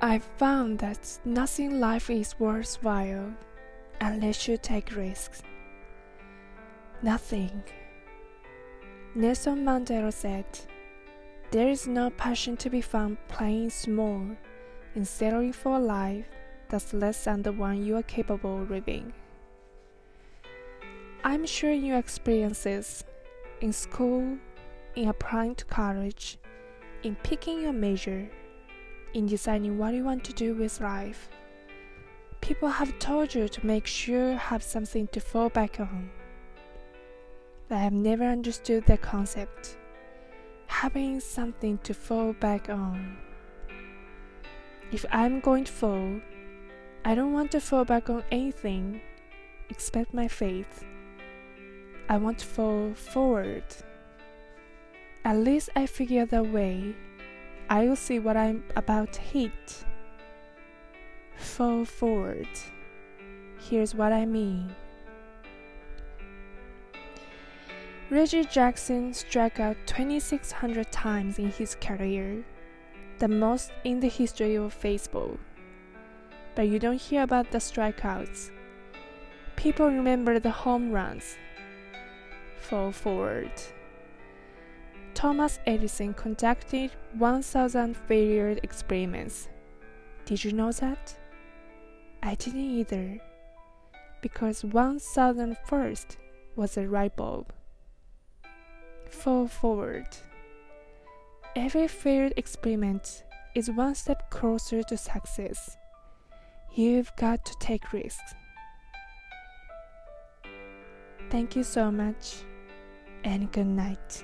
I've found that nothing in life is worthwhile unless you take risks. Nothing. Nelson Mandela said, There is no passion to be found playing small in settling for a life that's less than the one you are capable of living. I'm sure your experiences in school, in applying to college, in picking your major, in deciding what you want to do with life. People have told you to make sure you have something to fall back on. I have never understood that concept. Having something to fall back on. If I'm going to fall, I don't want to fall back on anything except my faith. I want to fall forward. At least I figure that way. I will see what I'm about to hit. Fall forward. Here's what I mean. Reggie Jackson struck out 2,600 times in his career, the most in the history of baseball. But you don't hear about the strikeouts. People remember the home runs. Fall forward. Thomas Edison conducted 1,000 failed experiments. Did you know that? I didn't either, because 1,000 first was a light bulb. Fall forward. Every failed experiment is one step closer to success. You've got to take risks. Thank you so much, and good night.